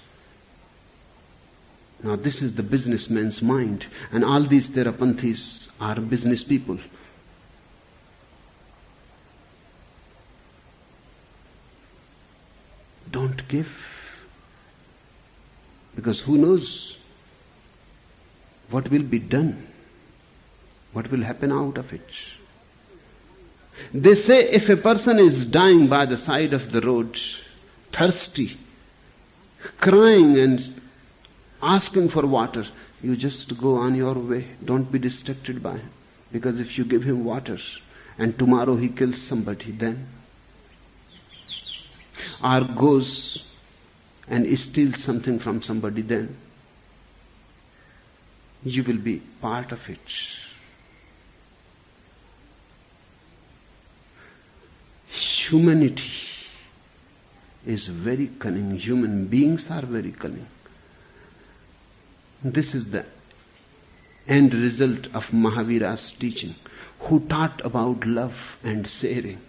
Now, this is the businessman's mind, and all these Terapanthis are business people. Don't give. Because who knows what will be done? What will happen out of it? They say if a person is dying by the side of the road, thirsty, crying and asking for water, you just go on your way. Don't be distracted by him. Because if you give him water and tomorrow he kills somebody, then or goes and steals something from somebody, then you will be part of it. Humanity is very cunning. Human beings are very cunning. This is the end result of Mahavira's teaching, who taught about love and sharing.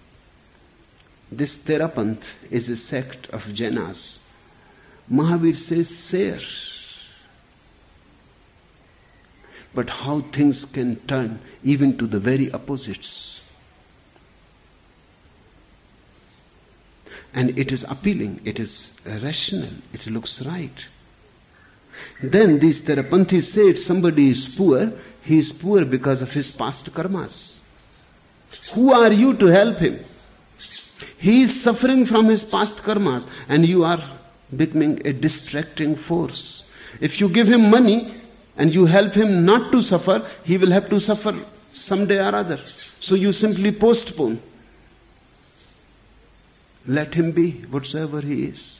This Terapanth is a sect of Jainas. Mahavir says, share. But how things can turn even to the very opposites. And it is appealing, it is rational, it looks right. Then these Terapanthis say if somebody is poor, he is poor because of his past karmas. Who are you to help him? He is suffering from his past karmas and you are becoming a distracting force. If you give him money and you help him not to suffer, he will have to suffer someday or other. So you simply postpone. Let him be whatsoever he is.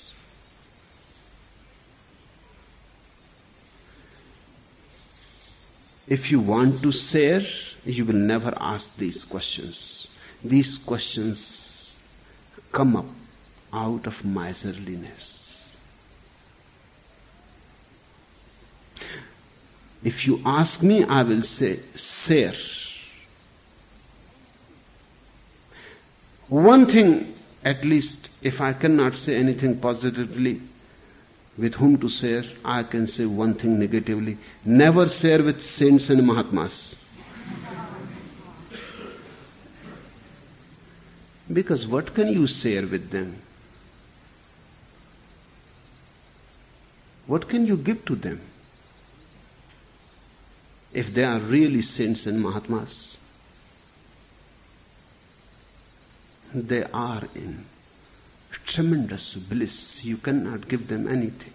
If you want to share, you will never ask these questions. These questions come up out of miserliness. If you ask me, I will say, share. One thing, at least, if I cannot say anything positively, with whom to share, I can say one thing negatively. Never share with saints and Mahatmas. Because what can you share with them? What can you give to them? if they are really saints and Mahatmas, they are in tremendous bliss. You cannot give them anything.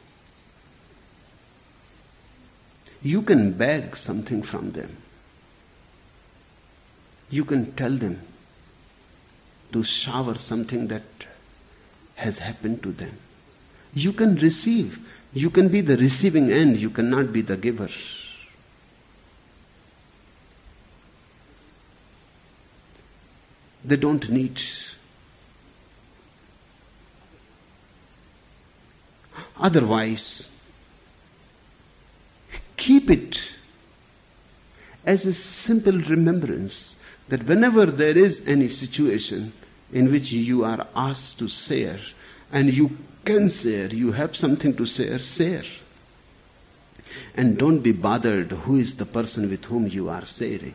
You can beg something from them. You can tell them to shower something that has happened to them. You can receive. You can be the receiving end. You cannot be the giver. They don't need. Otherwise, keep it as a simple remembrance that whenever there is any situation in which you are asked to share and you can share, you have something to share, share. And don't be bothered who is the person with whom you are sharing.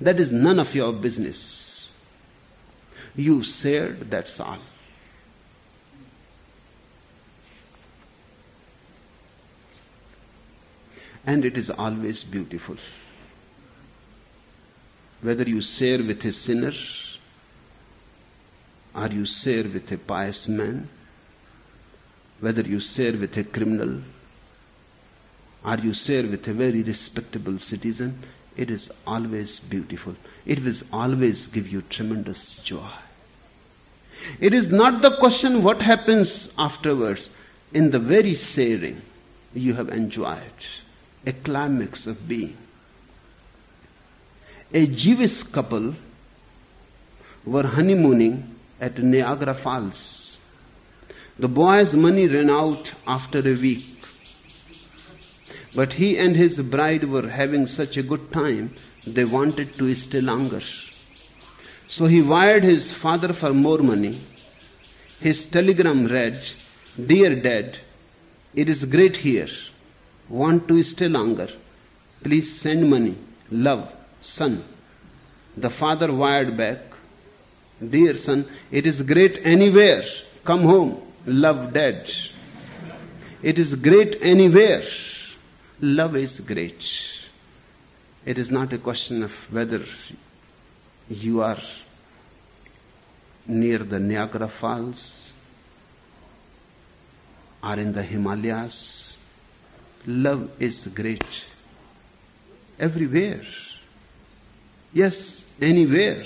That is none of your business. You shared, that's all. And it is always beautiful whether you share with a sinner or you share with a pious man, whether you share with a criminal or you share with a very respectable citizen, it is always beautiful. It will always give you tremendous joy. It is not the question what happens afterwards. In the very sharing, you have enjoyed a climax of being a Jewish couple were honeymooning at Niagara Falls. The boy's money ran out after a week. But he and his bride were having such a good time, they wanted to stay longer. So he wired his father for more money. His telegram read, Dear Dad, it is great here. Want to stay longer? Please send money. Love son. The father wired back, Dear son, it is great anywhere. Come home. Love dead. It is great anywhere. Love is great. It is not a question of whether you are near the Niagara Falls or in the Himalayas. Love is great everywhere. Yes, anywhere.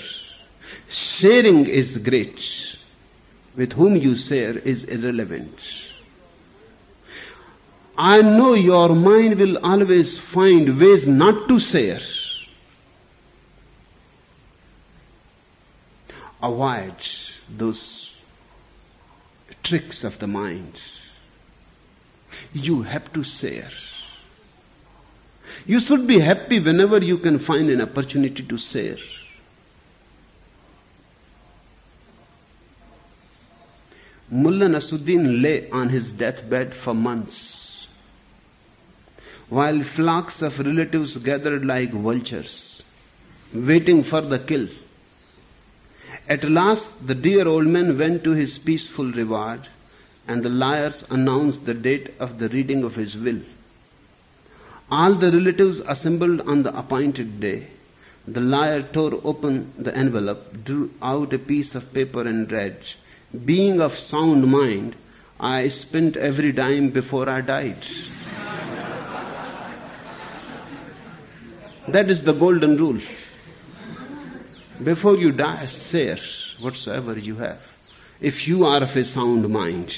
Sharing is great. With whom you share is irrelevant. I know your mind will always find ways not to share. Avoid those tricks of the mind. You have to share. You should be happy whenever you can find an opportunity to share. Mullah Nasruddin lay on his deathbed for months, while flocks of relatives gathered like vultures, waiting for the kill. At last, the dear old man went to his peaceful reward, and the liars announced the date of the reading of his will. All the relatives assembled on the appointed day. The liar tore open the envelope, drew out a piece of paper and read, Being of sound mind, I spent every dime before I died. that is the golden rule. Before you die, share whatsoever you have. If you are of a sound mind,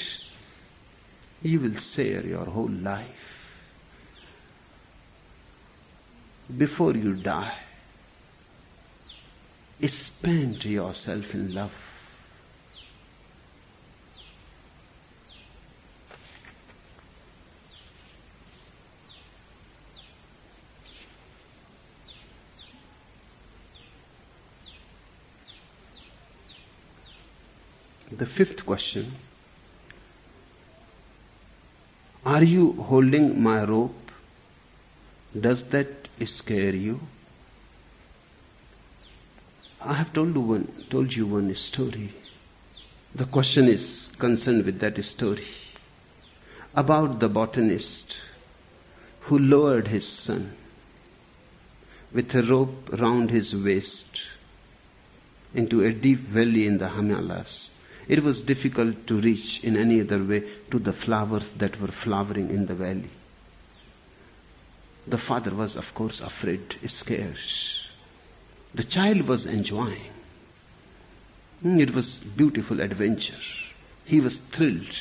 you will share your whole life. before you die, spend yourself in love. The fifth question Are you holding my rope? Does that scare you? I have told you one, told you one story. The question is concerned with that story about the botanist who lowered his son with a rope round his waist into a deep valley in the Himalayas. It was difficult to reach in any other way to the flowers that were flowering in the valley. The father was, of course, afraid, scared. The child was enjoying. Hmm, it was beautiful adventure. He was thrilled.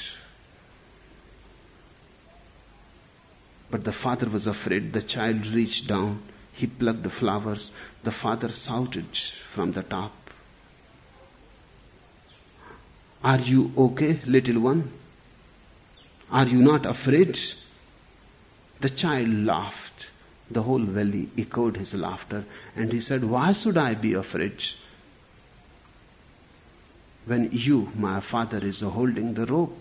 But the father was afraid. The child reached down. He plucked the flowers. The father shouted from the top. Are you okay, little one? Are you not afraid? The child laughed. The whole valley echoed his laughter, and he said, Why should I be afraid? When you, my father, is holding the rope,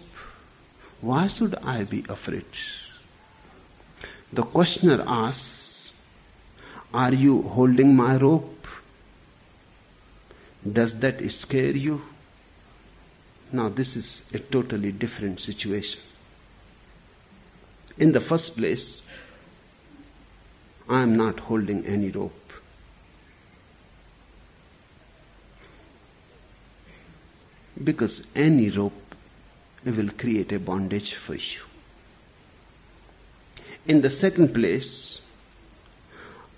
why should I be afraid? The questioner asks, Are you holding my rope? Does that scare you? Now, this is a totally different situation. In the first place, I am not holding any rope. Because any rope will create a bondage for you. In the second place,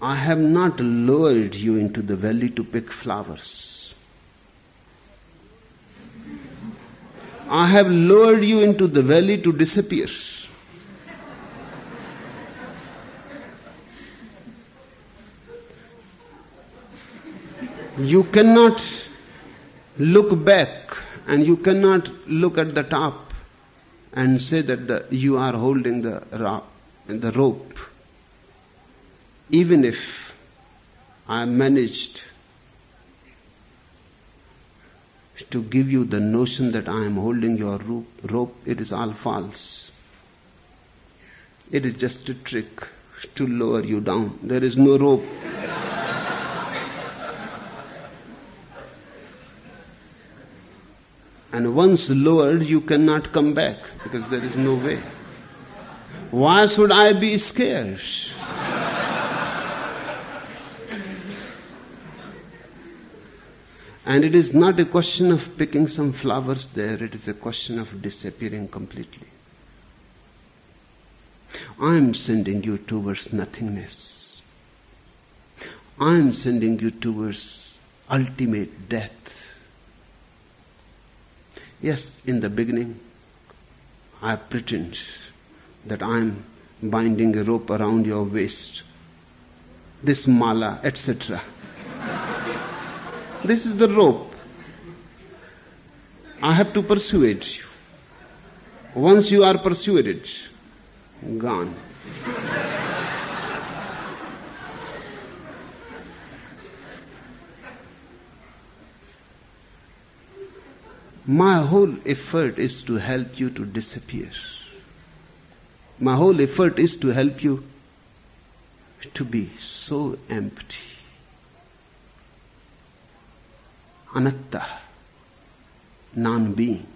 I have not lowered you into the valley to pick flowers. I have lowered you into the valley to disappear. You cannot look back and you cannot look at the top and say that the, you are holding the, the rope. Even if I managed to give you the notion that I am holding your rope, it is all false. It is just a trick to lower you down. There is no rope. and once lowered, you cannot come back because there is no way. Why should I be scared? And it is not a question of picking some flowers there, it is a question of disappearing completely. I am sending you towards nothingness. I am sending you towards ultimate death. Yes, in the beginning, I pretend that I am binding a rope around your waist, this mala, etc. This is the rope. I have to persuade you. Once you are persuaded, gone. My whole effort is to help you to disappear. My whole effort is to help you to be so empty. Anatta, non-being.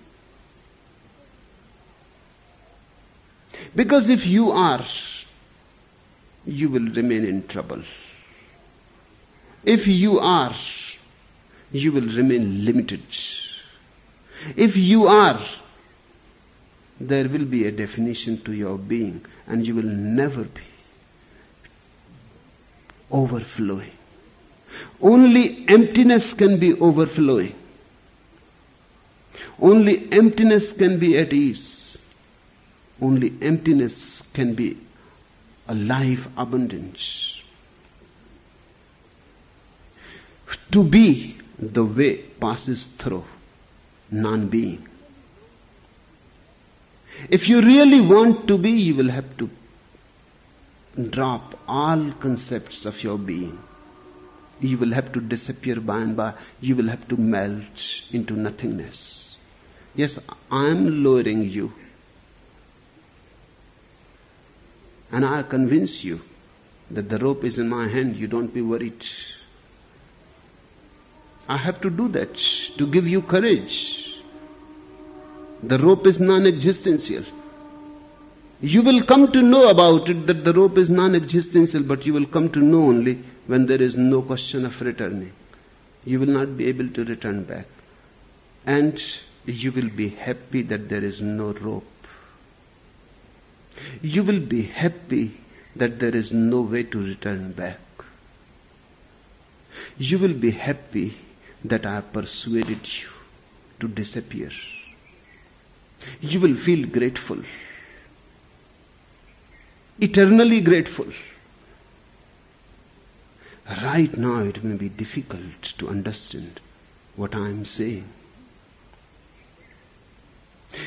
Because if you are, you will remain in trouble. If you are, you will remain limited. If you are, there will be a definition to your being and you will never be overflowing. Only emptiness can be overflowing. Only emptiness can be at ease. Only emptiness can be a life abundance. To be the way passes through non being. If you really want to be, you will have to drop all concepts of your being you will have to disappear by and by. You will have to melt into nothingness. Yes, I am lowering you. And I'll convince you that the rope is in my hand. You don't be worried. I have to do that to give you courage. The rope is non existential. You will come to know about it that the rope is non-existential, but you will come to know only when there is no question of returning. You will not be able to return back. And you will be happy that there is no rope. You will be happy that there is no way to return back. You will be happy that I have persuaded you to disappear. You will feel grateful eternally grateful. Right now it may be difficult to understand what I am saying.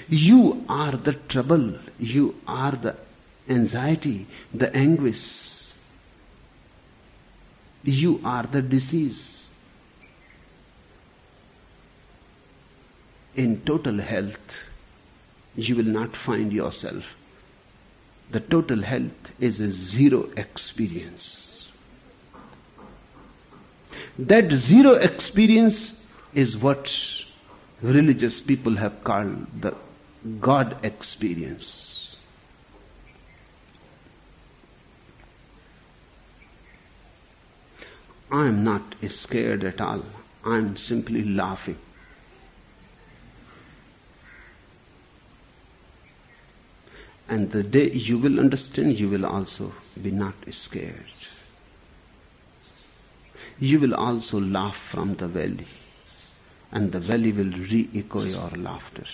You are the trouble, you are the anxiety, the anguish. You are the disease. In total health, you will not find yourself the total health is a zero experience. That zero experience is what religious people have called the God experience. I am not scared at all. I am simply laughing. And the day you will understand, you will also be not scared. You will also laugh from the valley, and the valley will re echo your laughter.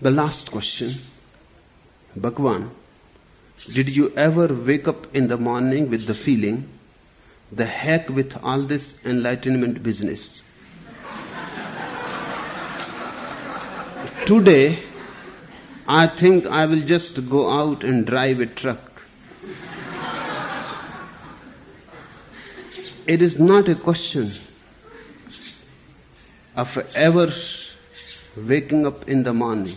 The last question, Bhagwan did you ever wake up in the morning with the feeling, the heck with all this enlightenment business? Today, I think I will just go out and drive a truck. It is not a question of ever waking up in the morning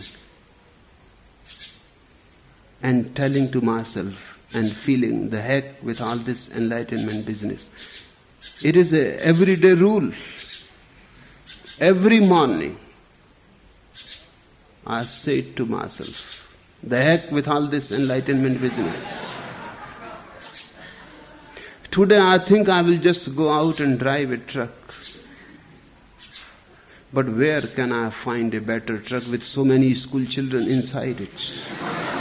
and telling to myself and feeling the heck with all this enlightenment business. It is a everyday rule. Every morning I say to myself, the heck with all this enlightenment business. Today I think I will just go out and drive a truck. But where can I find a better truck with so many school children inside it?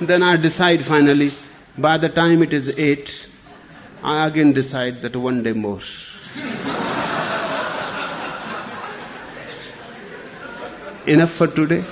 Then I decide finally, by the time it is eight, I again decide that one day more. Enough for today.